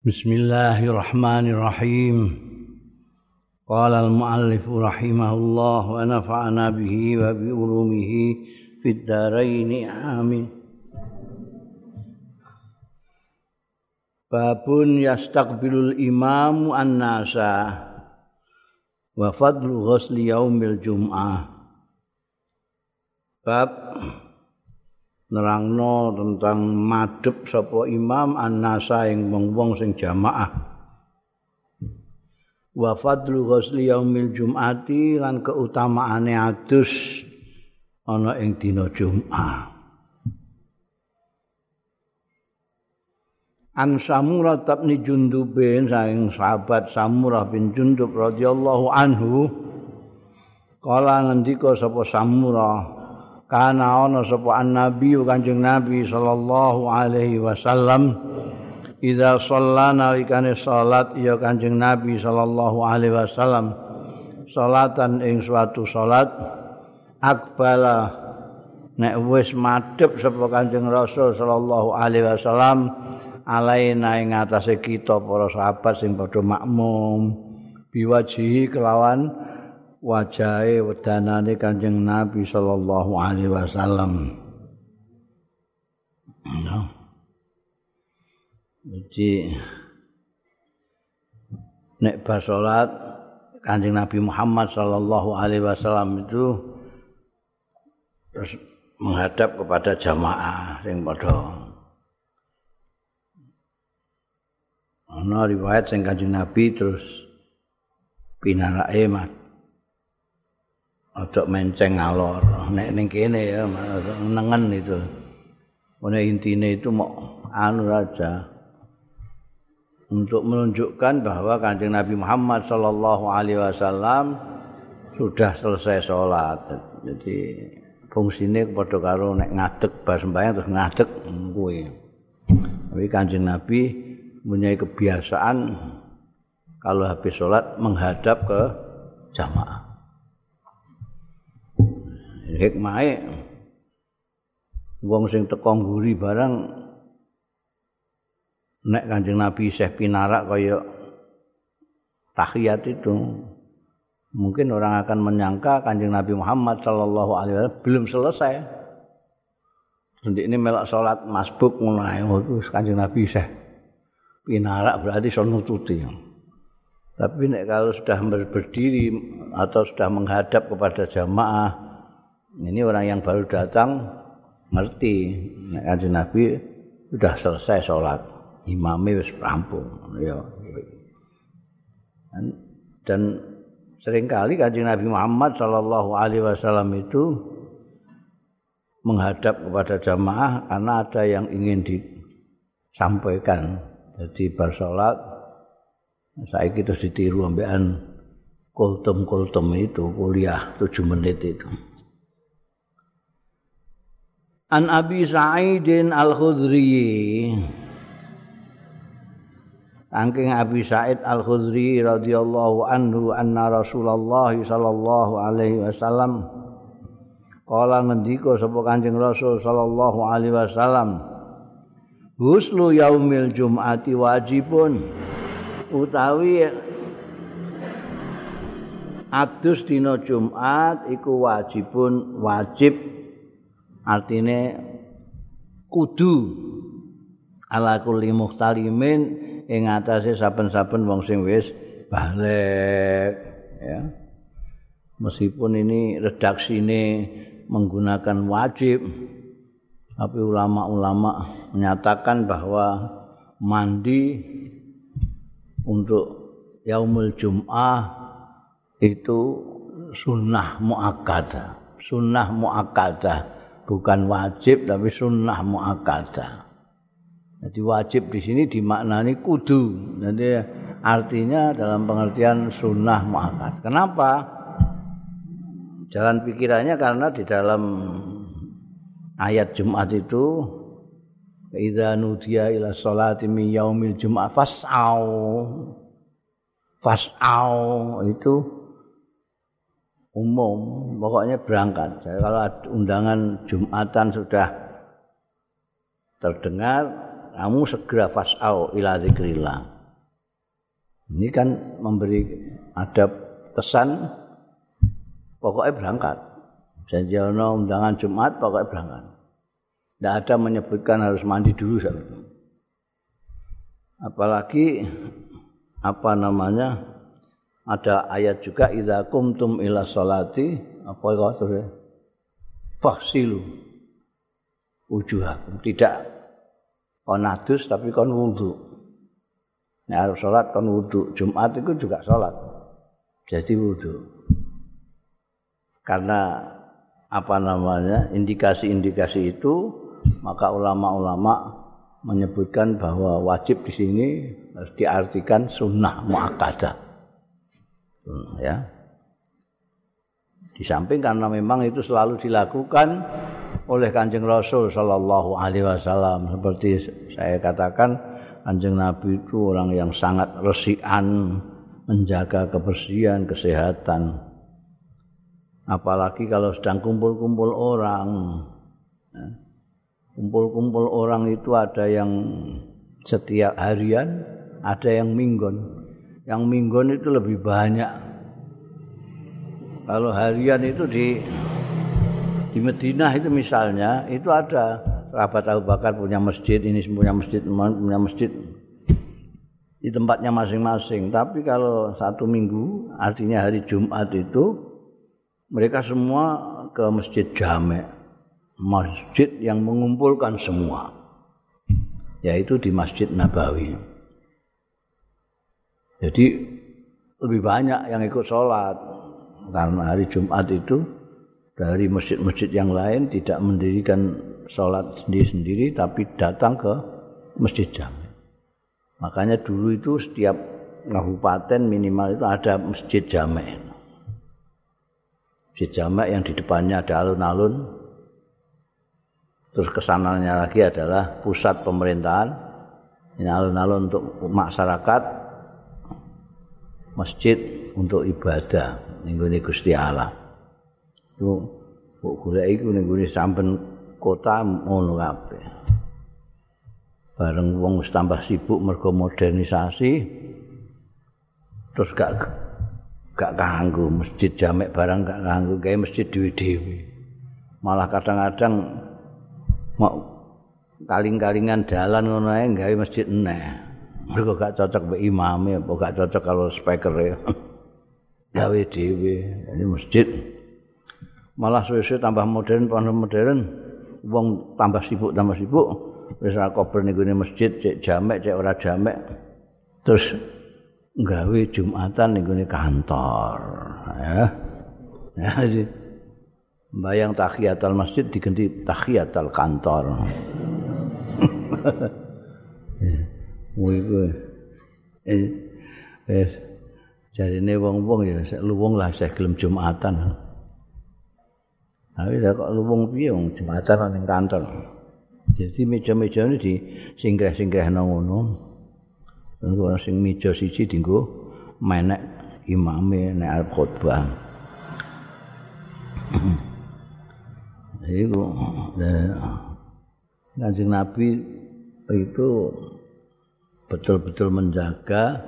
Bismillahirrahmanirrahim. Qala al-muallif rahimahullah wa nafa'ana bihi wa bi ulumihi fid dharain amin. Babun yastaqbilul imamu an-nasa wa fadlu ghusli yaumil jum'ah. Bab nerangno tentang madhep sapa imam annasa ing wong-wong sing jamaah. Wa fadlu ghusli yaumil jum'ati lan keutamaane adus ana ing dina Jumat An Samurah tabni Jundubin saing sahabat Samurah bin Jundub radhiyallahu anhu kala ngendika sapa Samurah kana ana sapa nabi kanjeng nabi sallallahu alaihi wasallam idza shallana likane salat ya kanjeng nabi sallallahu alaihi wasallam salatan ing suatu salat akbala. Nek wis madhep sapa kanjeng rasul sallallahu alaihi wasallam alaina ing atase kita para sahabat sing padha makmum biwajihi kelawan wajahe wedanane Kanjeng Nabi sallallahu alaihi wasallam. Ya. Jadi nek bar salat Kanjeng Nabi Muhammad sallallahu alaihi wasallam itu terus menghadap kepada jamaah sing padha ana riwayat sing Kanjeng Nabi terus pinarake Ojo menceng ngalor. Nek ning kene ya nengen itu. Pokoknya intinya itu mau anu saja. Untuk menunjukkan bahwa kanjeng Nabi Muhammad Sallallahu Alaihi Wasallam sudah selesai sholat. Jadi fungsinya kepada karo nek ngadek bar sembahyang terus ngadek kuwi. Tapi kanjeng Nabi punya kebiasaan kalau habis sholat menghadap ke jamaah. Hikmahe wong sing teko ngguri barang nek Kanjeng Nabi Syekh pinarak kaya tahiyat itu mungkin orang akan menyangka Kanjeng Nabi Muhammad sallallahu alaihi wasallam belum selesai. Sendik ini melak salat masbuk ngono ae Kanjeng Nabi Syekh pinarak berarti sono tuti. Tapi nek kalau sudah berdiri atau sudah menghadap kepada jamaah ini orang yang baru datang ngerti. Kanjeng Nabi sudah selesai sholat. Imamnya wis rampung. Ya. Dan, dan sering kali kanjeng Nabi Muhammad Shallallahu Alaihi Wasallam itu menghadap kepada jamaah karena ada yang ingin disampaikan. Jadi bar sholat saya kita ditiru ambekan kultum kultum itu kuliah tujuh menit itu An Abi Sa'idin Al-Khudri. Angking Abi Sa'id Al-Khudri radhiyallahu anhu anna Rasulullah sallallahu alaihi wasallam. Kala ngendika sapa Kanjeng Rasul sallallahu alaihi wasallam Huslu yaumil Jum'ati wajibun. Utawi adus dina Jumat iku wajibun wajib artine kudu ala kulli muhtalimin ing atase saben-saben wong sing wis balik ya. Meskipun ini redaksine menggunakan wajib tapi ulama-ulama menyatakan bahwa mandi untuk yaumul jum'ah itu sunnah muakkadah sunnah muakkadah bukan wajib tapi sunnah muakkadah. Jadi wajib di sini dimaknani kudu. Jadi artinya dalam pengertian sunnah muakkad. Kenapa? Jalan pikirannya karena di dalam ayat Jumat itu Idza nudiya ila sholati min yaumil jum'ah fas'au fas'au itu umum pokoknya berangkat Jadi kalau undangan Jumatan sudah terdengar kamu segera fas'au ila zikrillah. Ini kan memberi ada kesan pokoknya berangkat. Janji ono undangan Jumat pokoknya berangkat. Tidak ada menyebutkan harus mandi dulu Apalagi apa namanya ada ayat juga idza kumtum ila salati apa itu faksilu wujuhakum. Tidak konadus tapi kon wudu. Nah harus sholat kon wudu. Jumat itu juga sholat jadi wudu. Karena apa namanya indikasi-indikasi itu maka ulama-ulama menyebutkan bahwa wajib di sini harus diartikan sunnah muakkadah ya di samping karena memang itu selalu dilakukan oleh kanjeng Rasul Shallallahu Alaihi Wasallam seperti saya katakan kanjeng Nabi itu orang yang sangat resian menjaga kebersihan kesehatan apalagi kalau sedang kumpul-kumpul orang ya. kumpul-kumpul orang itu ada yang setiap harian, ada yang minggon. Yang minggon itu lebih banyak. Kalau harian itu di di Madinah itu misalnya itu ada sahabat Abu Bakar punya masjid, ini punya masjid, punya masjid di tempatnya masing-masing. Tapi kalau satu minggu, artinya hari Jumat itu mereka semua ke masjid Jamek masjid yang mengumpulkan semua yaitu di Masjid Nabawi. Jadi lebih banyak yang ikut sholat karena hari Jumat itu dari masjid-masjid yang lain tidak mendirikan sholat sendiri-sendiri tapi datang ke masjid jami. Makanya dulu itu setiap kabupaten minimal itu ada masjid jami. Masjid jami yang di depannya ada alun-alun Terus kesananya lagi adalah pusat pemerintahan. Ini alun-alun untuk masyarakat, masjid untuk ibadah. Ini Gusti Allah. Itu kok golek iku ning gone sampean kota ngono kabeh. Bareng wong wis tambah sibuk mergo modernisasi terus gak gak kanggo masjid jamek barang gak kanggo gawe masjid dhewe-dhewe. Malah kadang-kadang mau kaling-kalingan dalan ngono ae gawe masjid eneh. Mergo gak cocok mbek imame apa gak cocok kalau speaker ya. gawe dhewe. Ini masjid malah suwe-suwe tambah modern tambah modern wong tambah sibuk tambah sibuk wis kober ning masjid cek jamek cek ora jamek terus gawe jumatan ning kantor ya ya Bayang tahiyatul masjid diganti tahiyatul kantor. Kowe. Eh jarine wong-wong ya sik luwung lah sik gelem Jumatan. Tapi kok luwung piye wong Jumatan ning kantor. Jadi meja-meja ini di singkreh-singkreh nang ngono. Nunggu sing meja siji dinggo menek imame nek khotbah. Iku Kanjeng Nabi itu betul-betul menjaga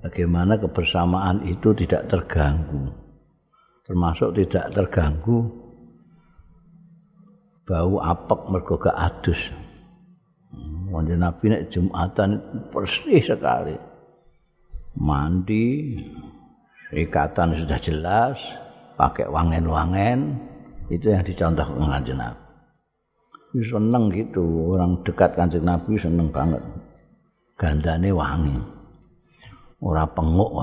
bagaimana kebersamaan itu tidak terganggu. Termasuk tidak terganggu bau apek mergo gak adus. Kanjeng Nabi nek Jumatan bersih sekali. Mandi, ikatan sudah jelas, pakai wangen-wangen, itu yang dicontoh kanjeng Nabi. Seneng gitu orang dekat kanjeng Nabi seneng banget. Gandane wangi. Ora penguk.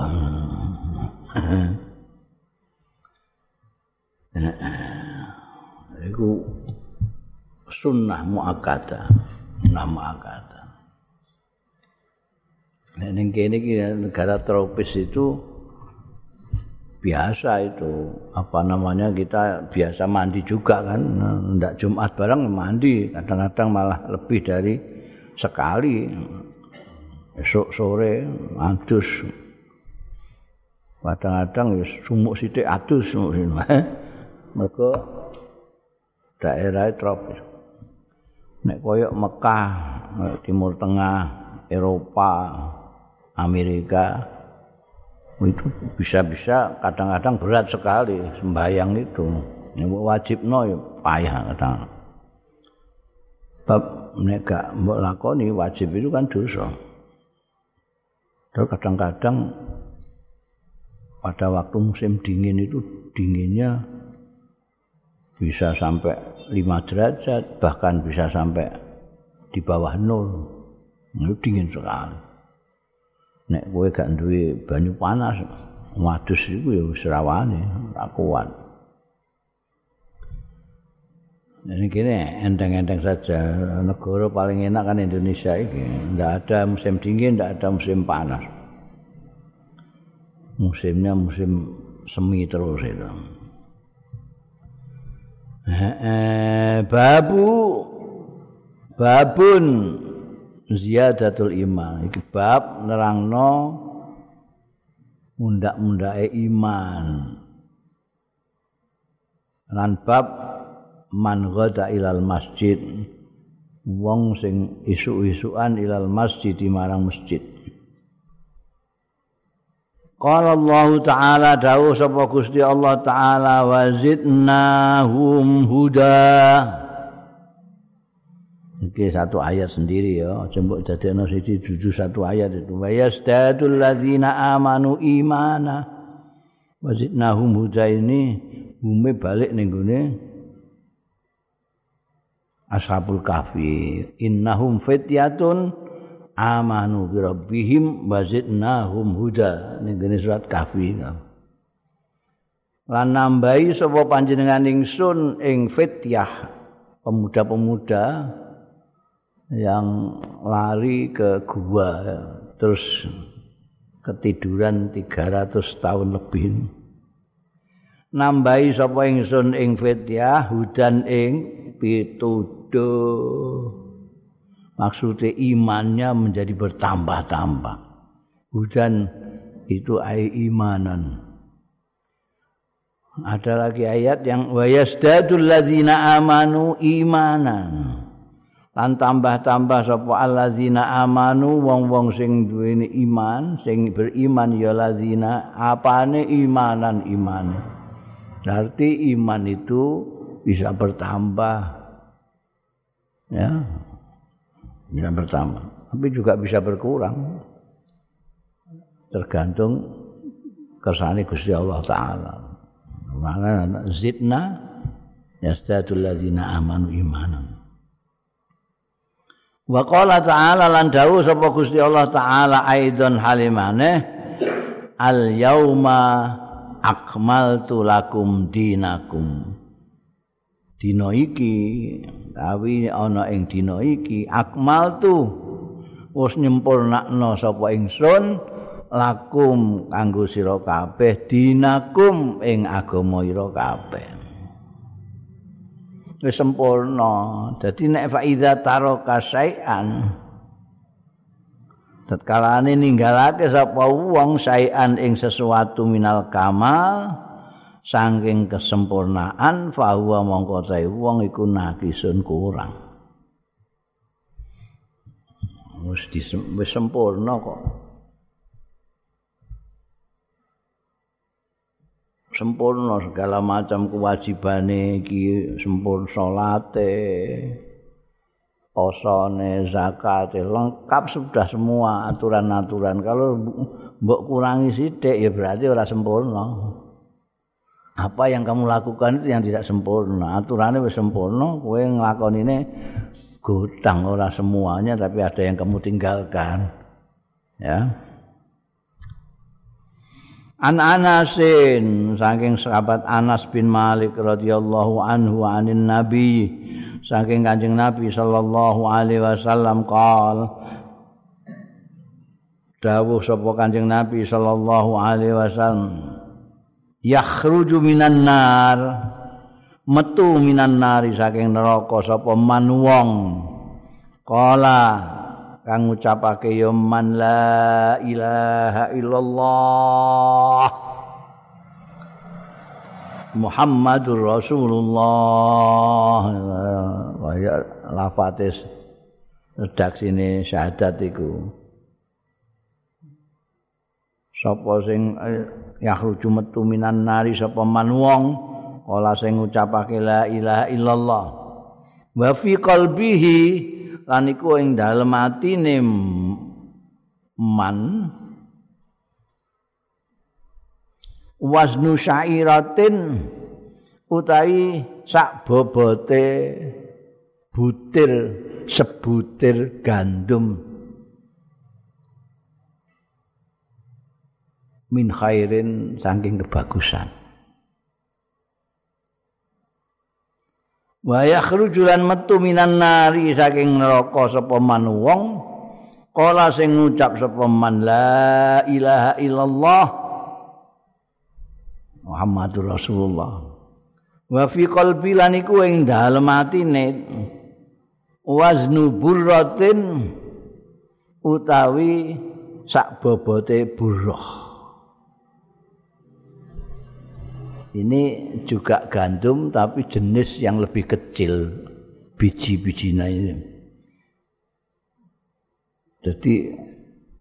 Iku sunnah muakada, sunnah muakada. Nek ning kene iki negara tropis itu biasa itu apa namanya kita biasa mandi juga kan ndak Jumat bareng mandi kadang-kadang malah lebih dari sekali esok sore adus kadang-kadang ya sumuk sithik adus mereka daerah tropis nek koyok Mekah Timur Tengah, Eropa, Amerika itu bisa-bisa kadang-kadang berat sekali sembahyang itu. Ini wajib no ya payah kadang. Bab nek gak lakoni wajib itu kan dosa. Terus kadang-kadang pada waktu musim dingin itu dinginnya bisa sampai 5 derajat bahkan bisa sampai di bawah nol. Itu dingin sekali. Nek kowe gak duwe banyu panas wadus iku ya rawane ora kuat Ini gini, enteng-enteng saja. Negara paling enak kan Indonesia ini. Tidak ada musim dingin, tidak ada musim panas. Musimnya musim semi terus itu. babu babun ziyadatul iman iki bab nerangno mundak-mundake iman lan bab man ghada ilal masjid wong sing isu-isuan ilal masjid marang masjid Qala Allah Ta'ala dawuh sapa Gusti Allah Ta'ala wazidnahum huda Iki satu ayat sendiri ya, jembuk dadekno siji dudu satu ayat itu. Wa yastadul ladzina amanu imana. Wazidnahum huda ini bumi balik ning gone Ashabul Kahfi. Innahum fityatun amanu bi rabbihim wazidnahum huda. Gone surat Kahfi. Lan nambahi sapa panjenengan ingsun ing fityah pemuda-pemuda yang lari ke gua terus ketiduran 300 tahun lebih nambahi sapa ingsun ing fityah hudan ing pituduh maksudnya imannya menjadi bertambah-tambah. Hudan itu ai imanan. Ada lagi ayat yang wayasdadul ladzina amanu imanan. Lan tambah-tambah sapa allazina amanu wong-wong sing duweni iman sing beriman ya lazina apane imanan iman? Berarti iman itu bisa bertambah ya. Bisa bertambah tapi juga bisa berkurang. Tergantung kersane Gusti Allah taala. Mana zidna yastadul ladzina amanu imanan. Wa qala ta'ala lan dawuh sapa Gusti Allah taala aidon halimane al yauma akmaltu lakum dinakum dina iki kawi ana ing dina iki akmaltu wis nyempurnakno sapa ingsun lakum kanggo sira kabeh dinakum ing agama ira kabeh wis sempurna. Dadi nek faida taro kasaian tatkalane ninggalake sapa wong saian ing sesuatu minal kamal saking kesempurnaan fahuwa mongko tae wong iku nakisun kurang. Wis sempurna kok. sempurna segala macam kewajibane iki sempurna salate posone zakat lengkap sudah semua aturan-aturan kalau mbok kurangi sithik ya berarti ora sempurna apa yang kamu lakukan itu yang tidak sempurna? Aturannya wis sempurna kowe nglakonine gudang ora semuanya tapi ada yang kamu tinggalkan. Ya. An Anasin saking sahabat Anas bin Malik radhiyallahu anhu anin Nabi saking Kanjeng Nabi sallallahu alaihi wasallam qol dawuh sapa Kanjeng Nabi sallallahu alaihi wasallam yakhruju minan nar. Metu minan nari saking neraka sapa man wong. Qala kang ngucapake ya man la ilaha illallah. Muhammadur Rasulullah. Wa ya lafatis redaksine syahadat iku. Sapa sing eh, yakhruju metu minan nari sapa man wong kala sing ngucapake la ilaha illallah. Wa fi qalbihi lan iku ing dalem atine man. Wasnu syairatin utawi sak bobote butir sebutir gandum min khairin saking kebagusan. Wa yakhruju lan metu minan nari saking neraka sapa man wong kala sing ngucap sapa man la ilaha illallah Muhammadur Rasulullah. Wa fi qalbi lan iku ing dalem atine waznu burratin utawi sak bobote burrah ini juga gandum tapi jenis yang lebih kecil. Biji-bijinya ini. Jadi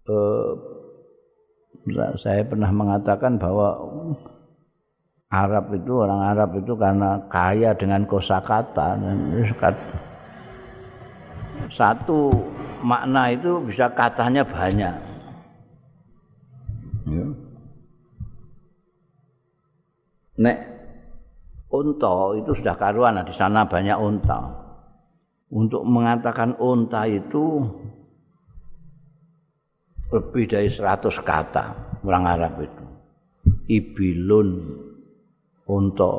eh, saya pernah mengatakan bahwa Arab itu orang Arab itu karena kaya dengan kosakata. Satu makna itu bisa katanya banyak. Nek unta itu sudah karuan di sana banyak unta. Untuk mengatakan unta itu lebih dari 100 kata orang Arab itu. Ibilun unta,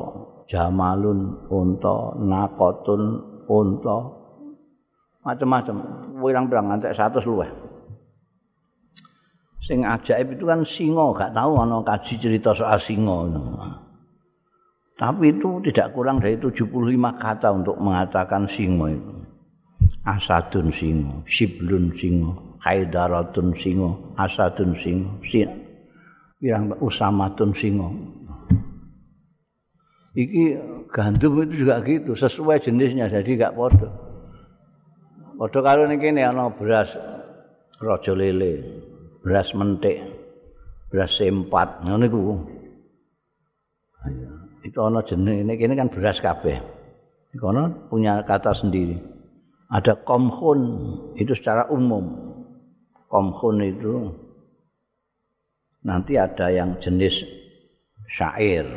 jamalun unta, nakotun unta. Macam-macam, wirang-wirang ngantek 100 luwih. Sing ajaib itu kan singo, gak tahu ana kaji cerita soal singo. Tapi itu tidak kurang dari 75 kata untuk mengatakan singo itu. Asadun singo, siblun singo, haidaratun singo, asadun singo, sin. Pirang usamatun singo. Iki gandum itu juga gitu, sesuai jenisnya jadi gak podo. Podo kalau ini kini ana beras rojo lele, beras mentik, beras sempat, ngono iku. Itu ana jenis ini kini kan beras kabeh. Kono punya kata sendiri. Ada komhun itu secara umum. Komhun itu nanti ada yang jenis syair.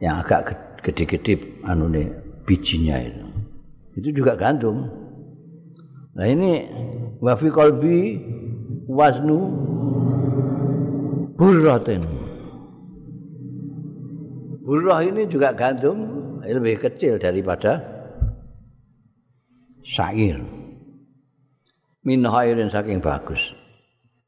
yang agak gede-gede anu nih bijinya itu. Itu juga gandum. Nah ini wafi kolbi wasnu burratin. Burrah ini juga gandum lebih kecil daripada syair. Min khairin saking bagus.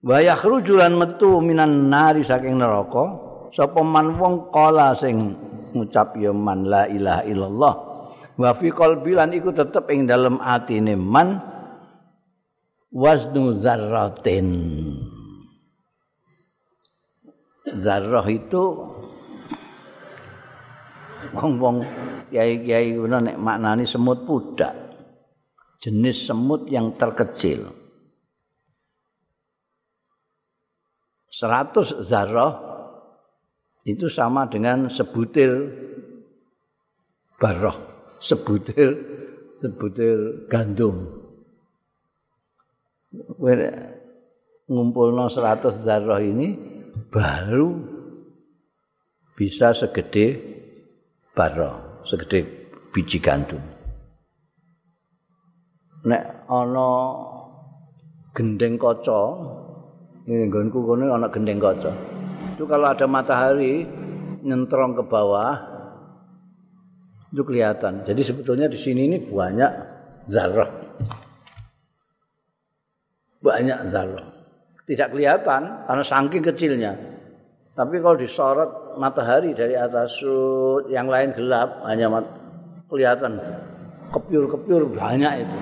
Wa yakhrujulan metu minan nari saking neraka sapa man wong kala sing ngucap ya man la ilaha illallah wa fi qalbi lan iku tetep ing dalem atine man waznu zarratin zarrah itu wong-wong kiai-kiai ngono nek maknani semut pudak jenis semut yang terkecil 100 zarrah itu sama dengan sebutir baroh, sebutir sebutir gandum. Ngumpulno 100 zarah ini baru bisa segede baroh, segede biji gandum. Nek ana gendeng kaca, ini nggonku kono ana gendeng kaca. itu kalau ada matahari nyentrong ke bawah itu kelihatan. Jadi sebetulnya di sini ini banyak zarah. Banyak zarah. Tidak kelihatan karena saking kecilnya. Tapi kalau disorot matahari dari atas yang lain gelap, hanya kelihatan kepiur-kepiur banyak itu.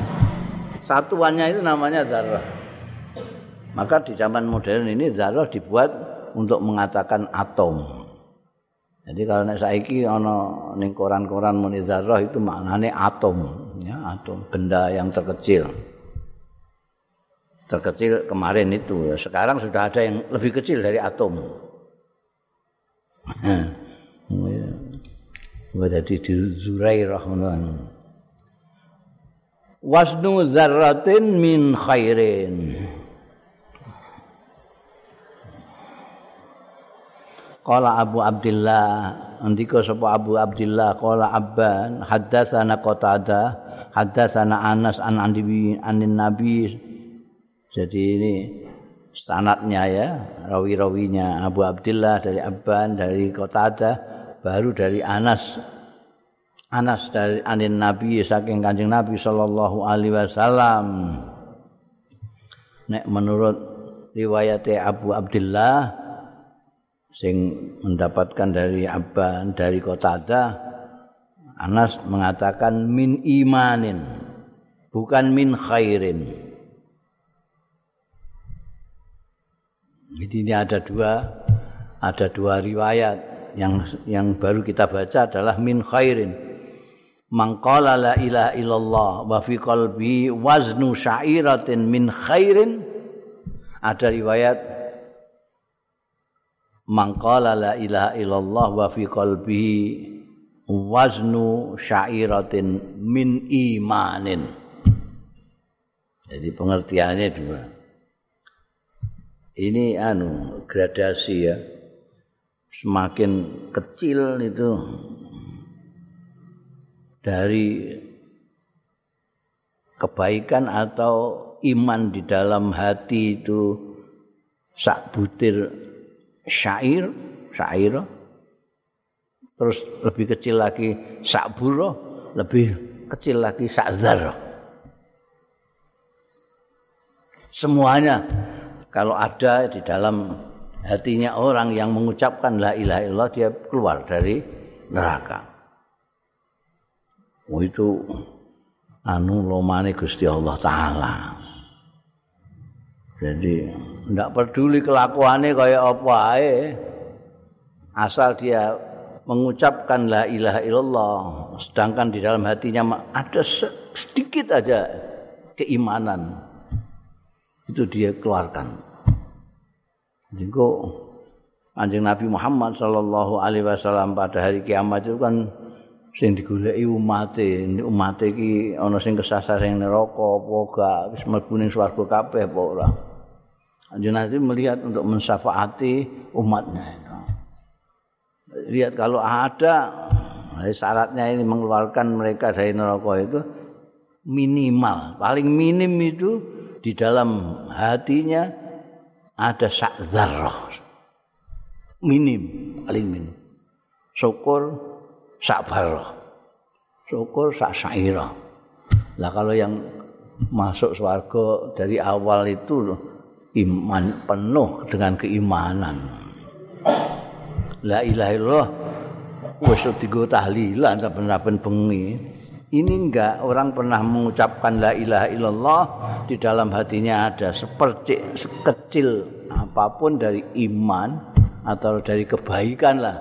Satuannya itu namanya zarah. Maka di zaman modern ini zarah dibuat untuk mengatakan atom. Jadi kalau nek saiki ana ning koran-koran muni itu maknane atom, ya, atom, benda yang terkecil. terkecil kemarin itu. Sekarang sudah ada yang lebih kecil dari atom. Wah jadi di Zurairah Wasnu dzarratin min khairin. Qala Abu Abdullah andika sapa Abu Abdullah qala Abban haddatsana Qatadah haddatsana Anas an Andi anin Nabi. Jadi ini sanatnya ya rawi-rawinya Abu Abdullah dari Abban dari Qatadah baru dari Anas. Anas dari anin Nabi saking Kanjeng Nabi sallallahu alaihi wasallam. Nek menurut riwayat Abu Abdullah sing mendapatkan dari Abban dari Qatadah Anas mengatakan min imanin bukan min khairin jadi ini ada dua ada dua riwayat. Yang yang baru kita baca adalah min khairin. Mangqala la ilaha illallah wa fi qalbi waznu syairatin min khairin. Ada riwayat mangkala la ilaha illallah wa fi qalbihi waznu syairatin min imanin. Jadi pengertiannya dua ini anu gradasi ya semakin kecil itu dari kebaikan atau iman di dalam hati itu sak butir syair, syair. Terus lebih kecil lagi sakburo, lebih kecil lagi sakzar. Semuanya kalau ada di dalam hatinya orang yang mengucapkan la ilaha illallah dia keluar dari neraka. Oh itu anu lomane Gusti Allah taala. Jadi ndak peduli kelakuannya kayak apa ae. Asal dia mengucapkan la ilaha illallah sedangkan di dalam hatinya ada sedikit aja keimanan itu dia keluarkan. Jadi Anjing Nabi Muhammad sallallahu alaihi wasallam pada hari kiamat itu kan sing digoleki umate, umate iki ana sing kesasar ning neraka apa gak wis mlebu ning swarga kabeh apa ora. Anjing Nabi melihat untuk mensyafaati umatnya itu. Lihat kalau ada syaratnya ini mengeluarkan mereka dari neraka itu minimal, paling minim itu di dalam hatinya ada sak Minim, paling minim. Syukur sak barah. Syukur sak syairah. Lah kalau yang masuk swarga dari awal itu iman penuh dengan keimanan. La ilaha illallah wis digo tahlilan saben-saben bengi. Ini enggak orang pernah mengucapkan la ilaha illallah di dalam hatinya ada seperti sekecil apapun dari iman atau dari kebaikan lah.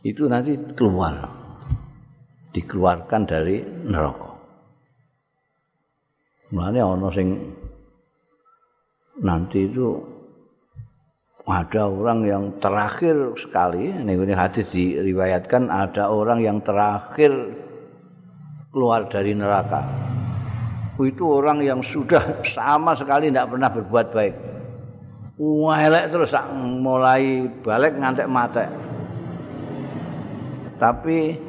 Itu nanti keluar dikeluarkan dari neraka. Mulane ana sing nanti itu ada orang yang terakhir sekali ini hadis diriwayatkan ada orang yang terakhir keluar dari neraka. Itu orang yang sudah sama sekali tidak pernah berbuat baik. Elek terus mulai balik ngantek mate. Tapi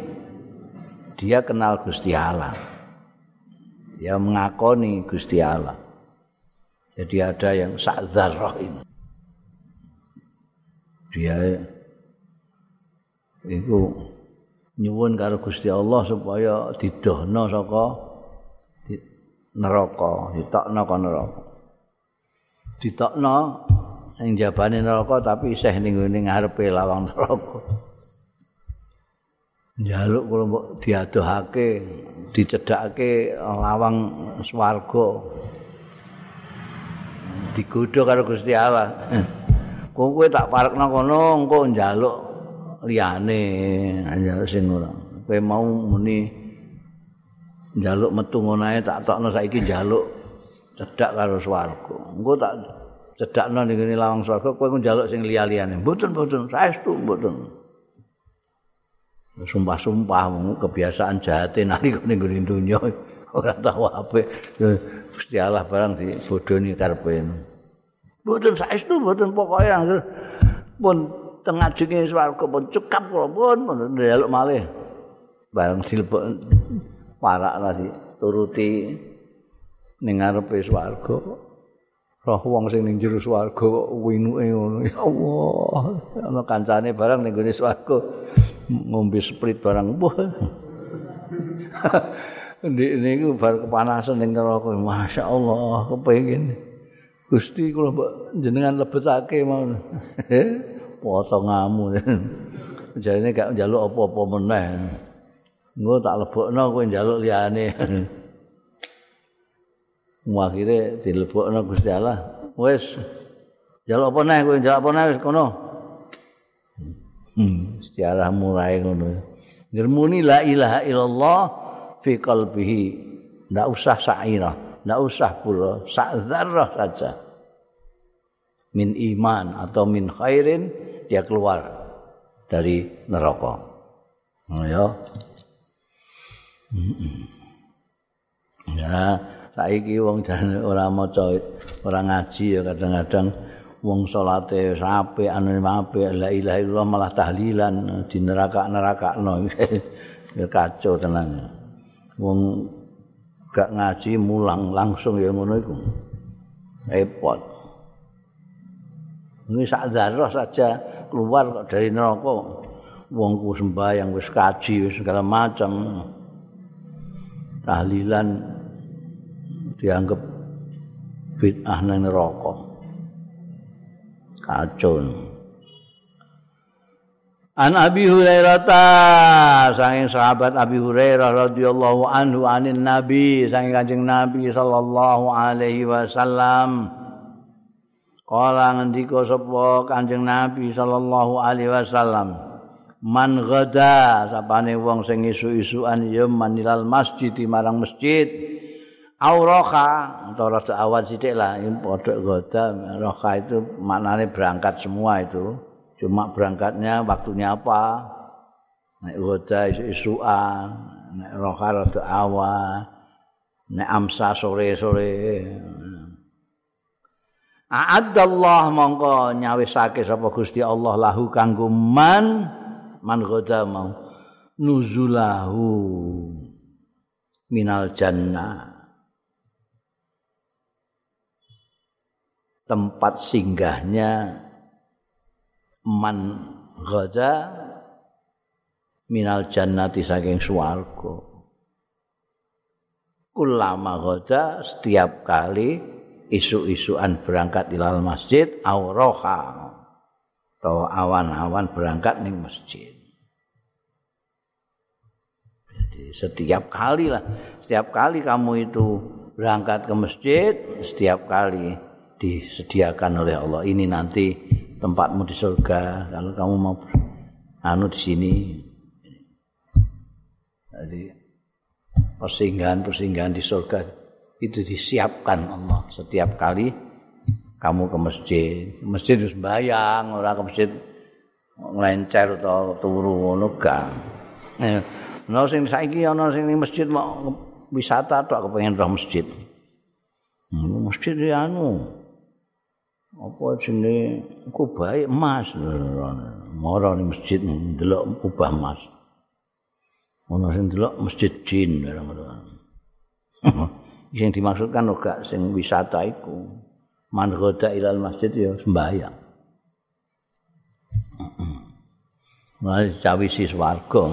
dia kenal Gusti Allah. Dia mengakoni Gusti Allah. Jadi ada yang sak zarrah ini. Dia itu nyuwun karo Gusti Allah supaya didohno saka neraka, ditokno ka neraka. Ditokno ing jabane neraka tapi isih ning ngene ngarepe lawang neraka. Njaluk kula mbok diadohake, dicedhakake lawang swarga. digodho karo Gusti Allah. Kowe tak parekno kono engko njaluk liyane, njaluk sing ora. Kowe mau muni njaluk metu ngono ae tak tokno saiki njaluk cedak karo swarga. Engko tak cedakno ning ngene lawang swarga kowe njaluk sing liya-liyane. Mboten mboten, saestu mboten. Sumpah-sumpah kebiasaan jahate ning ngene dunya ora tau apik. Gusti Allah barang di bodoni. Mboten saestu mboten pokoke anggere pun jenenge swarga pun cekap kula pun njaluk malih. Barang dilebok parak nasi turuti ning ngarepe swarga. roh wong sing ning jero swarga winuke ngono. Ya Allah ana kancane barang ning gone swarga. Ngombe sprit barang. Ndek niku bar kepanasan ning neraka. Masyaallah kepengin Gusti kula jenengan lebetake mau potong ngamu. Jarine gak njaluk apa-apa meneh. Engko tak lebokno kowe njaluk liyane. Akhire dilebokno Gusti Allah. Wis. Jaluk apa neh kowe jaluk apa neh wis kono. Hmm Gusti Allah mulai ngono. Ngermuni la ilaha illallah fi qalbihi. Ndak usah sa'ira ndak usah pula sak zarrah saja. Min iman atau min khairin dia keluar dari neraka. Oh, ya. Ya saiki wong jane ora maca ora ngaji ya kadang-kadang. Wong salate apik anu apik la ilaha illallah malah tahlilan di neraka-nerakakno ya kacau tenan. Wong gak ngaji mulang langsung ya ngono iku repot ini sak saja keluar dari neraka wong ku sembahyang wis kaji wis segala macam tahlilan dianggap bid'ah nang neraka. Kacau. An Abi Hurairah ta saking sahabat Abi Hurairah radhiyallahu anhu anin Nabi saking Kanjeng Nabi sallallahu alaihi wasallam. Kala ngendika sapa Kanjeng Nabi sallallahu alaihi wasallam. Man ghada sapane wong sing isu-isuan ya manilal masjid marang masjid. Auroka atau rada awan sithik lah ini padha goda roka itu maknanya berangkat semua itu cuma berangkatnya waktunya apa? Nek goda isu-isuan nek roka rada awan nek amsa sore-sore. A'adallah mongko nyawisake sapa Gusti Allah lahu kanggo man man goda mau. Nuzulahu minal jannah. Tempat singgahnya man ghada minal jannati saking swarga kulama ghada setiap kali isu-isuan berangkat ilal masjid auroha atau awan-awan berangkat ning masjid jadi setiap kali lah setiap kali kamu itu berangkat ke masjid setiap kali disediakan oleh Allah. Ini nanti tempatmu di surga kalau kamu mau anu di sini. Jadi persinggahan-persinggahan di surga itu disiapkan Allah setiap kali kamu ke masjid. Masjid itu sembahyang, orang ke masjid ngelencer atau turu ngono gak. Nah, sing saiki ana sing masjid mau wisata tok kepengen roh masjid. Hmm, masjid ya anu. Apa jenenge kubahe emas. Mara ning masjid ndelok kubah emas. Ono sing ndelok masjid jin sing dimaksudkan ora sing wisata iku. Man ghada ilal masjid ya sembahyang. Mari cawisi swarga.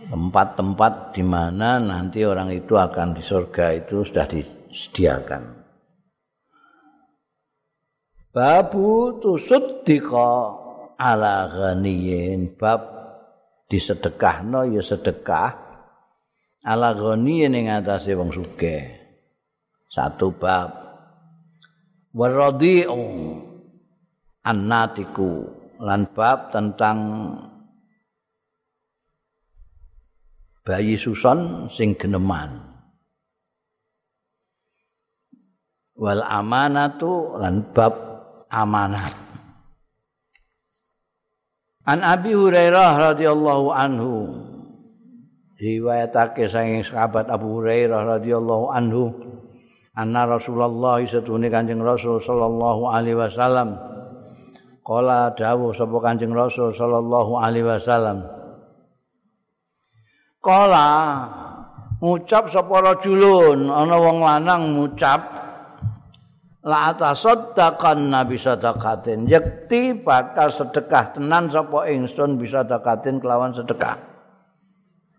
Tempat-tempat di mana nanti orang itu akan di surga itu sudah disediakan. Babu tusuddika ala ghaniyin. Bab disedekahno ya sedekah. Ala ghaniyin ing atase wong sugih. Satu bab. Waradhi'u annatiku. Lan bab tentang bayi suson sing geneman. Wal amanatu lan bab amanat An Abi Hurairah radhiyallahu anhu riwayatake saking sahabat Abu Hurairah radhiyallahu anhu anna Rasulullah satune Kanjeng Rasul sallallahu alaihi wasallam kala dawuh sapa Kanjeng Rasul sallallahu alaihi wasallam. Kala ngucap sapa rajulun ana wong lanang ngucap la tasaddaqan nabi sadaqatin. Yakti bakal sedekah tenan sapa ingsun bisa sedekatin kelawan sedekah.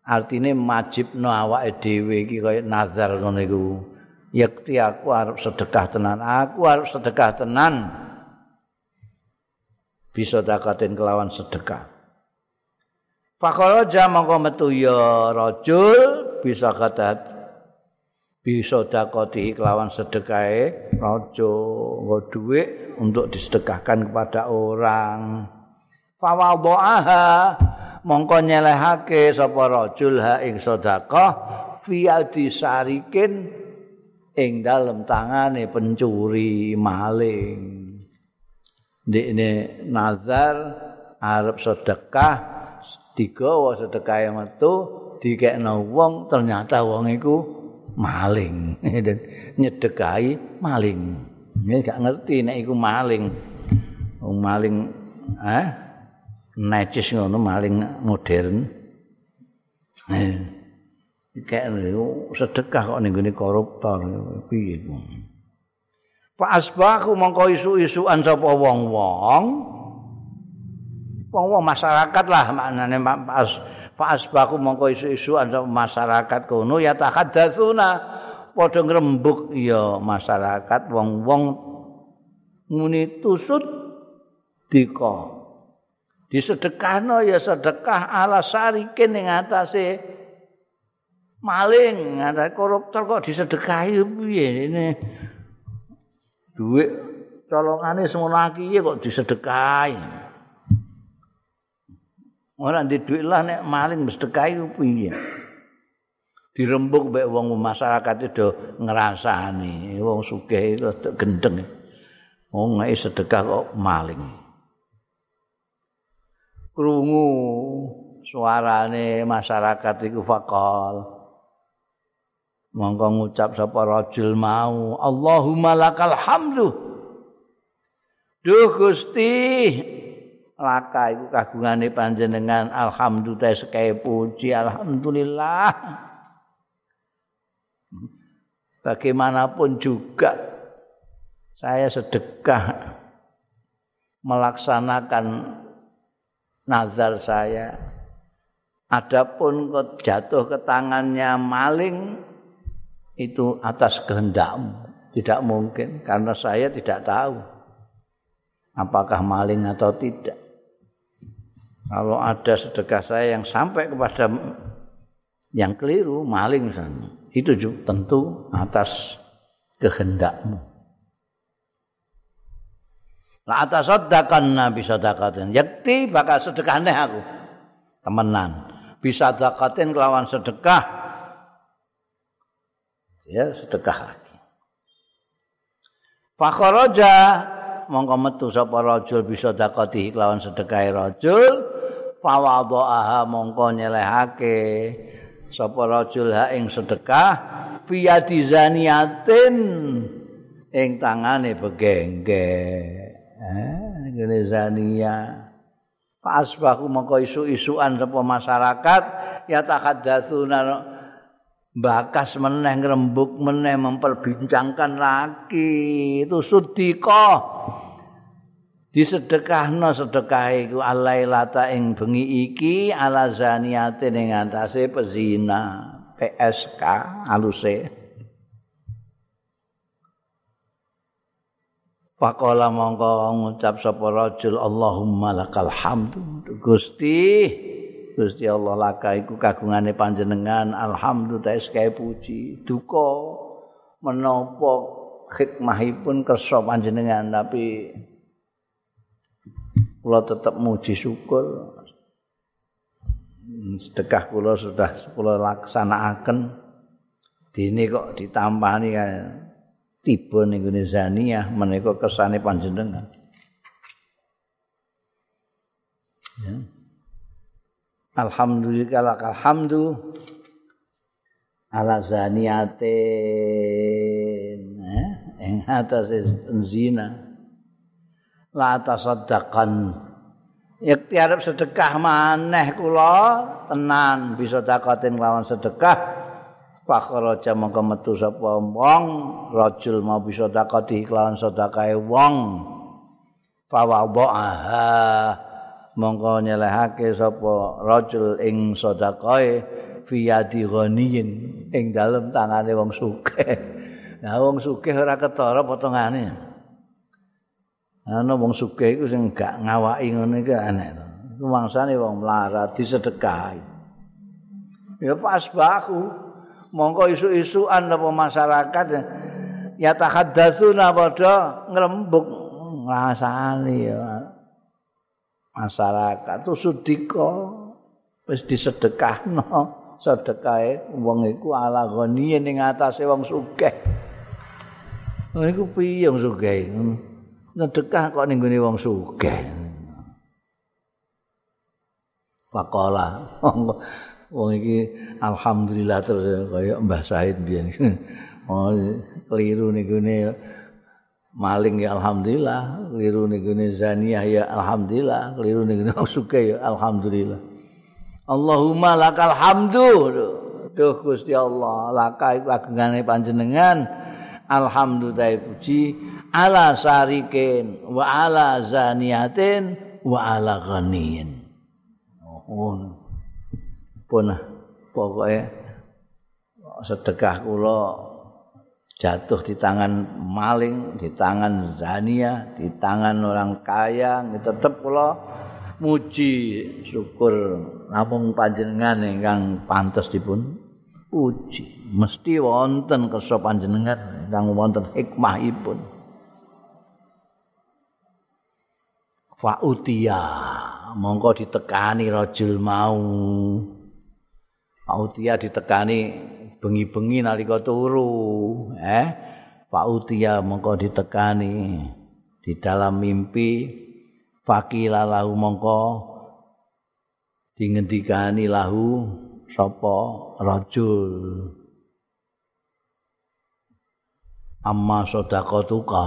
Artine majibno awake dhewe iki kaya nazar ngono iku. Yakti aku arep sedekah tenan. Aku arep sedekah tenan. Bisa takatin kelawan sedekah. Fakaraja mongko metu ya rajul bisa kata bisa dakoti kelawan sedekahe raja nggo dhuwit untuk disedekahkan kepada orang. Fawadhaha mongko nyelehake sapa rajul ha ing sedekah fi disarikin ing dalem tangane pencuri maling. Ndekne nazar arep sedekah digawa sedekah metu dikekno wong ternyata wong iku maling. Dan nyedekahi maling. Ini gak ngerti nek iku maling. Wong maling eh necis ngono maling modern. Eh kayak sedekah kok ning koruptor piye Pak asbahu mongko isu-isuan sapa wong-wong? Wong masyarakat lah maknane pas pas baku mongko isu-isu ana masyarakat kono ya tahaddatsuna padha ngrembug ya masyarakat wong-wong muni tusut dika. Disedekahno ya sedekah ala sarikin ing atase maling. Ada koruptor kok disedekahi piye ini? Duit colongane semono kok disedekahi Ora ndek dhuwit lah nek maling mesti kayu piye. Dirembuk mek wong masyarakat itu ngrasani, wong sugih itu gendeng. Wong ngek sedekah kok maling. Krungu suarane masyarakat iku fakal. Monggo ngucap sapa rajul mau, Allahumma lakal hamdu. Duh Gusti, laka iku kagungane panjenengan alhamdulillah sekaya puji alhamdulillah. Bagaimanapun juga saya sedekah melaksanakan nazar saya. Adapun jatuh ke tangannya maling itu atas kehendakmu. Tidak mungkin karena saya tidak tahu apakah maling atau tidak kalau ada sedekah saya yang sampai kepada yang keliru maling misalnya. Itu juga tentu atas kehendakmu. Lah atas sedekahkan nabi sedekatin yakti bakal sedekahnya aku. Temenan. Bisa sedekatin kelawan sedekah. Ya sedekah lagi. Fakharaja mongko metu sapa rajul bisa dakati kelawan sedekah rajul fawadhaha mongko nyelehake. Sapa rajul ha ing sedekah fiyadi zaniatin ing tangane begengge. Eh ngene zania. Pas mongko isu-isuan sapa masyarakat ya takaddatsuna bakas meneh ngrembug meneh memperbincangkan lagi. Itu sudika disedekahno sedekah iku alailata ing bengi iki ala zaniate ning antase pezina PSK aluse. Pakola mongko ngucap sapa rajul Allahumma lakal hamdu Gusti Gusti Allah laka iku kagungane panjenengan alhamdulillah sekaya puji. Duka menapa hikmahipun kersa panjenengan tapi kula tetap muji syukur. Sedekah kula sudah kula laksanakaken dene kok ditampani tiba ning gone zaniyah menika kersane panjenengan. Ya. Alhamdulillah alhamdu ala zaniyatin eh atas zina la tasaddaqan. Ikhtiar sedekah maneh kula tenan bisa takotin lawan sedekah. Fakhraja mongko metu sapa wong rajul mau bisa takoti lawan sedekahe wong. Fawadhaha mongko nyelehake sapa rajul ing sedekahe fiyadi ghaniyin ing dalem tangane wong sugih. Nah wong sugih ora ketara potongane ana wong sugih iku sing gak ngawaki ngono iki aneh to. Rumangsane wong melarat disedekahi. Ya fasbahu mongko isu-isuan apa masyarakat ya tahaddatsuna padha ngrembug ngrasani ya masyarakat tu sudika wis disedekahno sedekahe wong iku ala ghaniye ning atase wong sugih. Niku piye wong sugih? Sedekah kok ning gone wong sugih. Pakola. Wong iki alhamdulillah terus kaya Mbah Said biyen. Oh, keliru ning gone maling ya alhamdulillah, keliru ning gone zaniah ya alhamdulillah, keliru ning gone sugih ya alhamdulillah. Allahumma lakal hamdu. Duh Gusti Allah, laka iku agengane panjenengan. Alhamdulillah puji ala sarikin wa ala zaniyatin wa ala ghaniyin. Oh, pun pokoknya sedekah kula jatuh di tangan maling, di tangan zania, di tangan orang kaya, tetap kula muji syukur namung panjenengan ingkang pantes dipun puji. Mesti wonten kersa panjenengan ingkang wonten hikmahipun. Fautia. Mongko ditekani rajul mau. Fautia ditekani bengi-bengi nalika turu eh? Fautia mongko ditekani di dalam mimpi. Fakila lahu mongko dingendikani lahu sapa rajul. Amma sedekatuka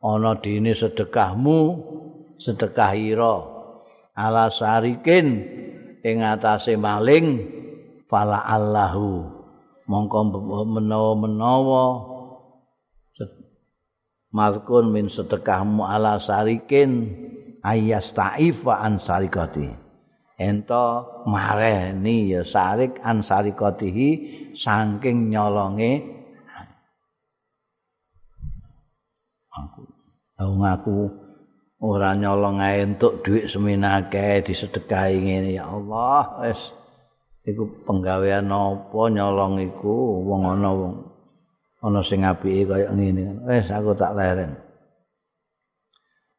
ana dene sedekahmu sedekah ira. Ala sarikin ing atase maling fala allahu. Mongko menawa-menawa malkun min sedekahmu ala sarikin ayas taifa an sarikati. Ento mareni ya sarik an sarikatihi saking nyolonge. Aku aku ora nyolong ae entuk dhuwit seminake disedekahi ngene ya Allah wis. Iku penggawean apa nyolong iku? Wong ana wong ana sing apike kaya ngene. Wis aku tak leren.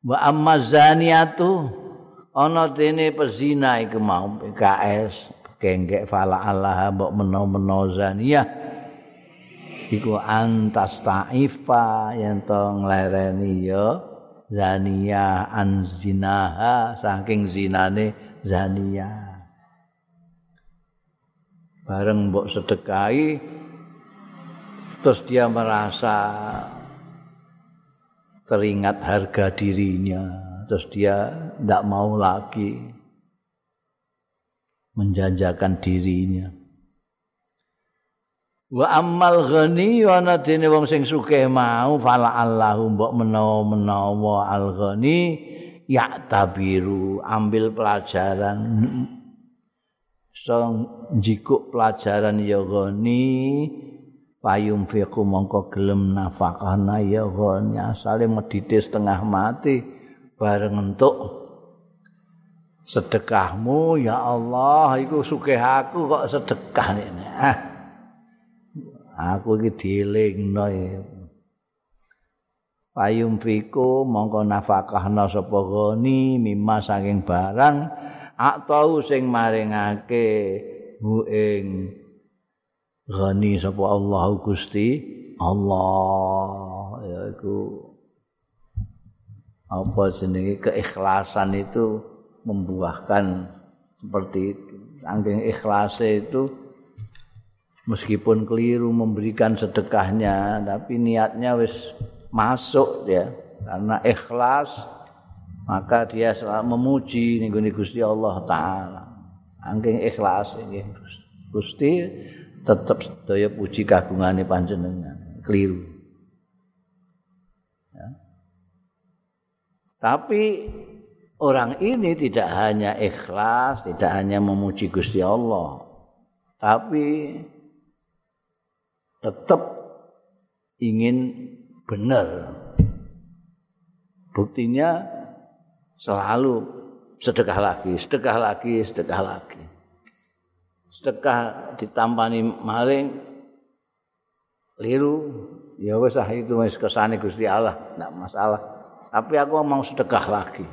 Wa amma zaniatu ana dene pezina iku mau PKS kenggek fala Allah mbok meno-meno zaniyah. Iku antas taifa yen to nglereni ya zania an zinaha saking zinane zania bareng mbok sedekahi terus dia merasa teringat harga dirinya. Terus dia tidak mau lagi menjanjakan dirinya wa ammal ghani wa nadine wong sing sugih mau fala allahu mbok menawa-menawa al ghani ya tabiru ambil pelajaran. Song jikuk pelajaran ya ghani payung fiqu mongko gelem nafakahna ya ghani asale medite setengah mati bareng entuk. Sedekahmu ya Allah iku sugih aku kok sedekah nek ah aku iki dielingno payung fiku mongko nafakahna sapa goni mimma saking barang atau sing maringake hu ing goni sapa Allah Gusti Allah ya iku apa jenenge keikhlasan itu membuahkan seperti itu. Angking ikhlase itu meskipun keliru memberikan sedekahnya tapi niatnya wis masuk ya karena ikhlas maka dia selalu memuji ning Gusti Allah taala. Angking ikhlas nggih Gusti tetap sedaya puji kagungane panjenengan. keliru. Ya. Tapi orang ini tidak hanya ikhlas, tidak hanya memuji Gusti Allah, tapi tetap ingin benar. Buktinya selalu sedekah lagi, sedekah lagi, sedekah lagi. Sedekah ditampani maling liru. Ya wis ah itu wis kesane Gusti Allah enggak masalah. Tapi aku mau sedekah lagi.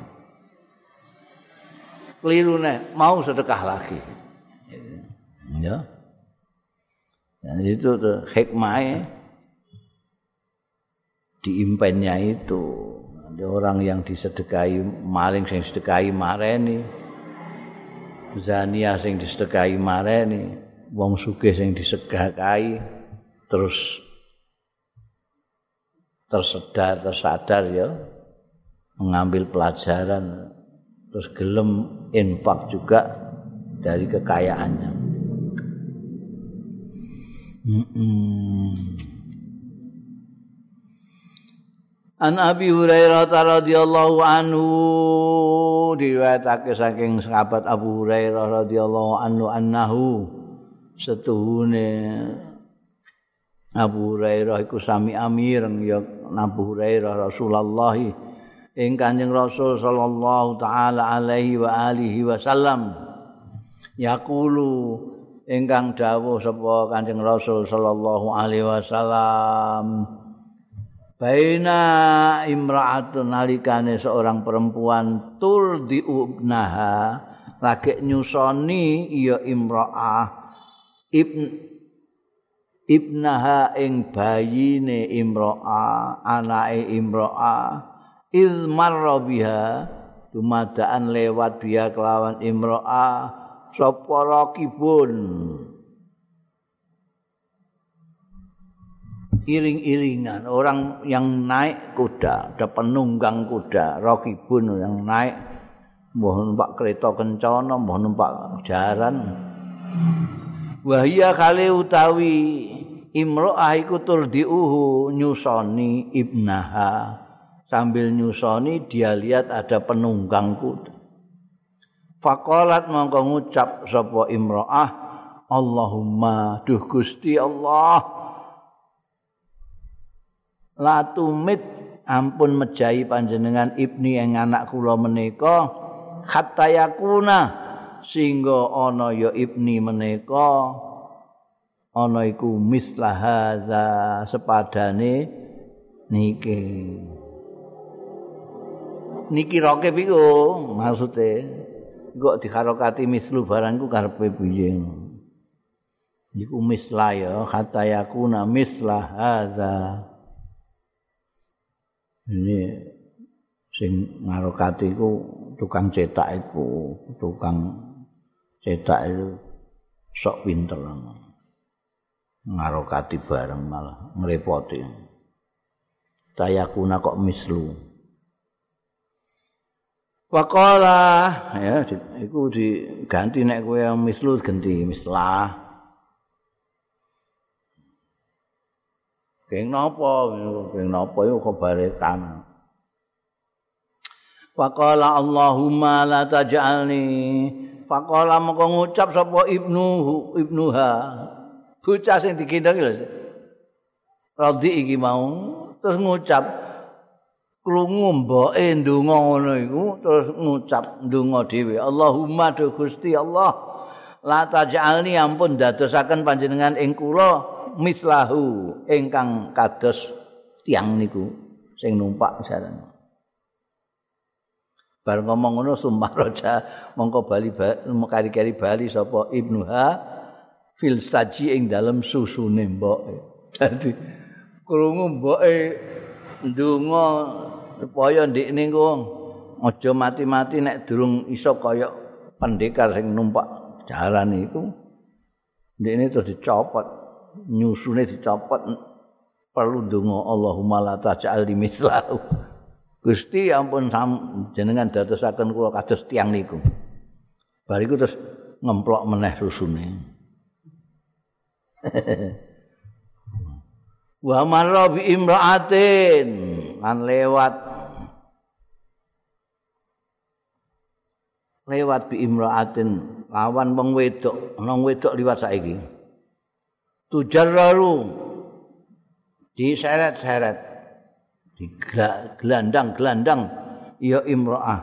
Keliru nih mau sedekah lagi. Ya dan itu tuh hikmahnya diimpennya itu ada orang yang disedekahi maling sing sedekahi mareni zania sing disedekahi mareni wong sugih sing disedekahi terus tersedar tersadar ya mengambil pelajaran terus gelem infak juga dari kekayaannya. An Abi Hurairah radhiyallahu anhu diriwayatake saking sahabat Abu Hurairah radhiyallahu anhu annahu setuhune Abu Hurairah iku sami amir ya Abu Hurairah Rasulullah ing Kanjeng Rasul sallallahu taala alaihi wa alihi wasallam. Yaqulu ingkang dawuh sapa Kanjeng Rasul sallallahu alaihi wasallam. Baina imra'atun nalikane seorang perempuan tul diubnaha lagi nyusoni ya imra'ah. Ibn ibnaha ing bayine imro'a anake imro'a iz marra biha dumadaan lewat biya kelawan imro'a sapa rakibun iring-iringan. Orang yang naik kuda ada penunggang kuda. Rakibun yang naik mbah numpak kereta kencana mbah numpak jaran. Wahia kali utawi imro'ah iku turdiuhu nyusoni ibnaha. Sambil nyusoni dia lihat ada penunggang kuda Fakolat mongko ngucap sapa imro'ah Allahumma duh Gusti Allah la tumit ampun mejahi panjenengan ibni yang anak kula menika hatta yakuna sehingga ana ya ibni menika ana iku mislahaza sepadane niki. Niki roke iku maksude kok dikarokati mislu barangku karepe piye iku misla ya kata yakuna mislahaza ini sing ngarokati iku tukang cetak iku tukang cetak itu sok pinter ngarokati bareng malah ngrepoti. Tayakuna kok mislu. Waqala ya iku diganti nek kowe mislu ganti mislah. Keng napa? Keng napa yo kabare tan. Waqala Allahumma la taj'alni. Faqala moko ngucap sapa ibnu ibnuha bocah sing digendong lho. Radhi iki mau terus ngucap krungu mboke ndonga ngono iku terus ngucap ndonga dhewe Allahumma do Gusti Allah la taj'alni ampun dadosaken panjenengan ing kula mislahu ingkang kados tiang niku sing numpak jaran bar ngomong ngono sumpah raja mongko bali kari-kari bali sapa ibnuha fil saji ing dalem susune mbok. Dadi krungu mboke ndonga supaya ndekne ku aja mati-mati nek durung iso kaya pendekar sing numpak jalan iku ndekne terus dicopot nyusune dicopot perlu ndonga Allahumma la taj'al mislahu Gusti ampun sam, jenengan dadosaken kula kados tiang niku. Bariku terus ngemplok meneh rusune. Wa marra bi imra'atin lan lewat lewat bi imra'atin lawan wong wedok ana wedok liwat saiki. Tujarraru diseret-seret digelandang-gelandang ya imra'ah.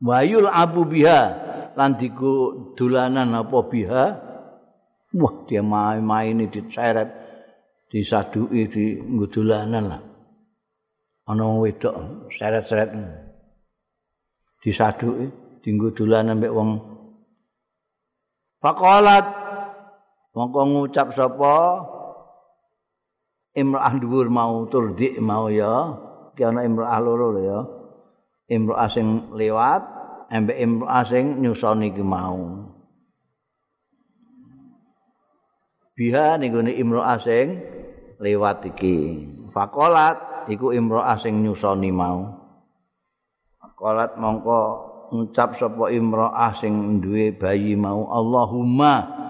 Wayul abu biha lan diku dolanan apa biha? Wah dia main-main diseret disaduki di ngudulanan lah. Ana wedok seret-seret disaduki di ngudulanan mek wong. Faqalat mongko ngucap sapa? Imra'ah dhuwur mau turdi mau ya. Ki ana imra'ah loro lho ya. Imra'ah sing lewat embek imra'ah sing nyusoni ki mau. Biha gone imra'ah sing lewat iki. Fakolat iku imro'ah sing nyusoni mau. Fakolat mongko ngucap sapa imro'ah sing duwe bayi mau Allahumma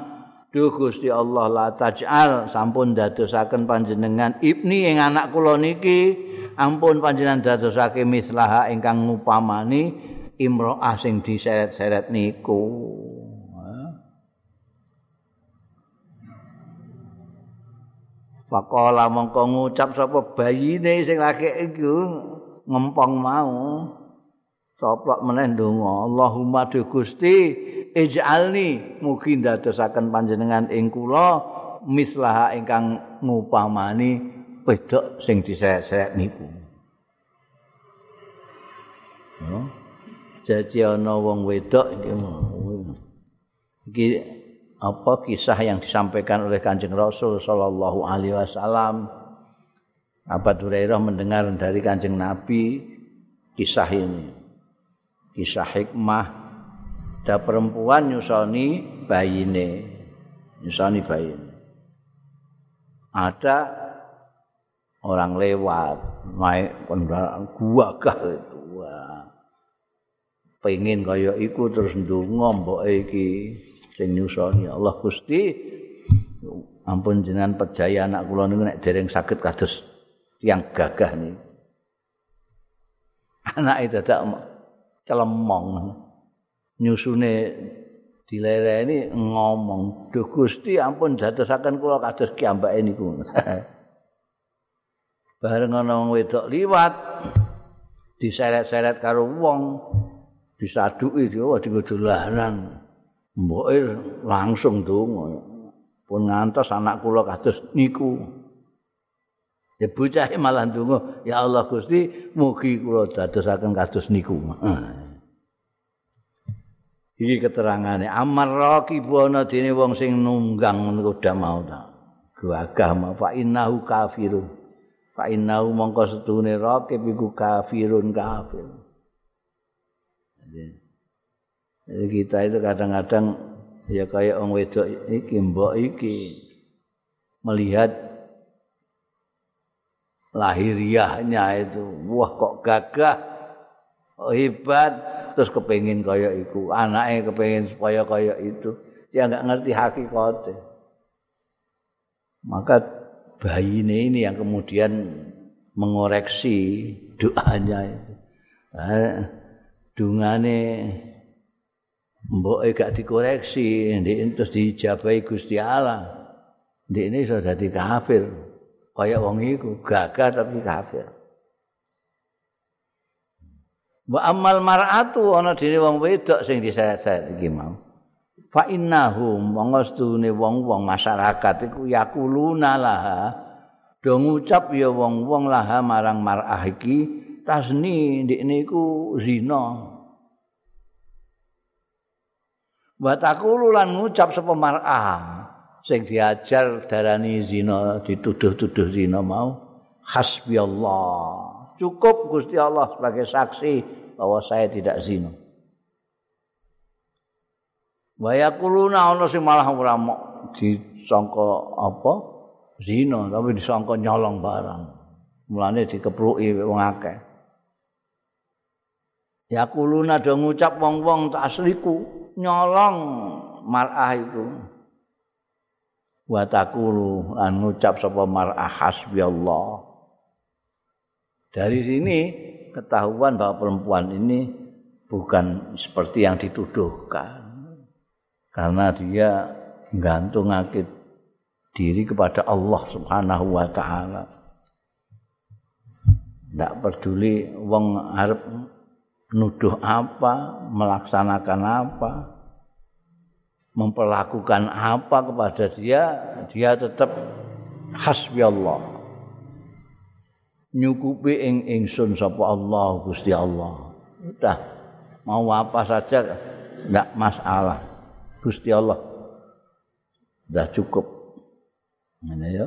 Duh Gusti Allah la taj'al sampun dadosaken panjenengan ibni ing anak kula niki ampun panjenengan dadosake mislaha ingkang ngupamani imro'ah sing diseret-seret niku. Pakola mongko ngucap sapa bayine sing lagi iku ngempong mau. Soplok meneh ndonga, Allahumma du Gusti ij'alni mugi ndadosaken panjenengan ing kula mislaha ingkang ngupamani wedok sing diseret-seret niku. Jadi ana wong wedok iki iki apa kisah yang disampaikan oleh Kanjeng Rasul sallallahu alaihi wasallam. Abu Hurairah mendengar dari Kanjeng Nabi kisah ini. Kisah hikmah ada perempuan nyusoni bayine. Nyusoni bayine. Ada orang lewat naik kendaraan gagah itu. Wah. Pengen kaya iku terus ndonga mboke iki. sing nyusoni Allah Gusti ampun jenengan percaya anak kula niku nek dereng saged kados yang gagah nih anak itu tak celemong. Nyusune dilereni ngomong duh Gusti ampun dadosaken kula kados kiambake niku. Bareng ana wong wedok liwat diseret-seret karo wong disaduki dhewe dolanan mboke langsung donga pun ngantos anak kula kados niku ya bocah malah donga ya Allah Gusti mugi kula dadosaken kados niku. Iki keterangane amar ana dene wong sing nunggang kuda mau ta? Gagah ma fa innahu kafirun. Fa innahu mongko setune rakib iku kafirun kafir. Jadi kita itu kadang-kadang ya kayak orang wedok iki mbok iki melihat lahiriahnya itu. Wah kok gagah. Hebat. Terus kepengin kayak iku. Anaknya kepengin supaya kayak itu. Dia nggak ngerti hakikatnya maka bayi ini, yang kemudian mengoreksi doanya itu. Dungane mbok gak dikoreksi. Ndek terus dijabahi Gusti Allah. Ndek ini iso dadi kafir kaya wong iku gagah tapi kafir. Wa amal mar'atu ana dene wong wedok sing diseret-seret iki mau. Fa innahum mongostune wong-wong masyarakat iku yakuluna laha. Do ngucap ya wong-wong laha marang mar'ah iki tasni ndek niku zina. Wa taqulu lan ngucap sapa mar'ah sing diajar darani zina dituduh-tuduh zina mau hasbi Allah. Cukup Gusti Allah sebagai saksi bahwa saya tidak zina. Wa yaquluna ana sing malah ora disangka apa? Zina, tapi disangka nyolong barang. Mulane dikepruki wong akeh. Yaquluna do ngucap wong-wong tasriku nyolong mar'ah itu. Wa taqulu lan ngucap sapa mar'ah hasbi Allah. Dari sini ketahuan bahwa perempuan ini bukan seperti yang dituduhkan. Karena dia gantung akid diri kepada Allah Subhanahu wa taala. Tidak peduli wong arep nuduh apa, melaksanakan apa, memperlakukan apa kepada dia, dia tetap hasbi Allah. nyukupi ing ingsun sapa Allah Gusti Allah. Udah mau apa saja enggak masalah. Gusti Allah sudah cukup. Ini ya.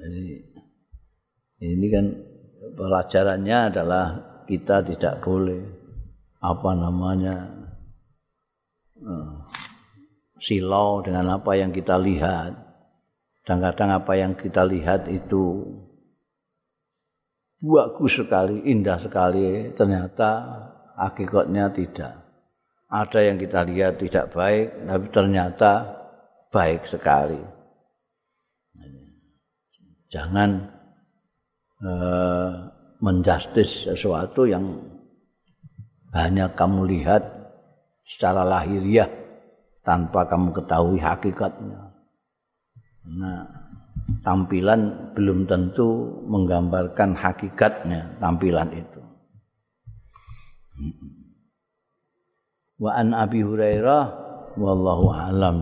Jadi ini kan pelajarannya adalah kita tidak boleh apa namanya silau dengan apa yang kita lihat Kadang-kadang apa yang kita lihat itu bagus sekali, indah sekali, ternyata hakikatnya tidak. Ada yang kita lihat tidak baik, tapi ternyata baik sekali. Jangan uh, menjustis sesuatu yang hanya kamu lihat secara lahiriah tanpa kamu ketahui hakikatnya. Nah, tampilan belum tentu menggambarkan hakikatnya tampilan itu. Wa an Abi Hurairah wallahu a'lam.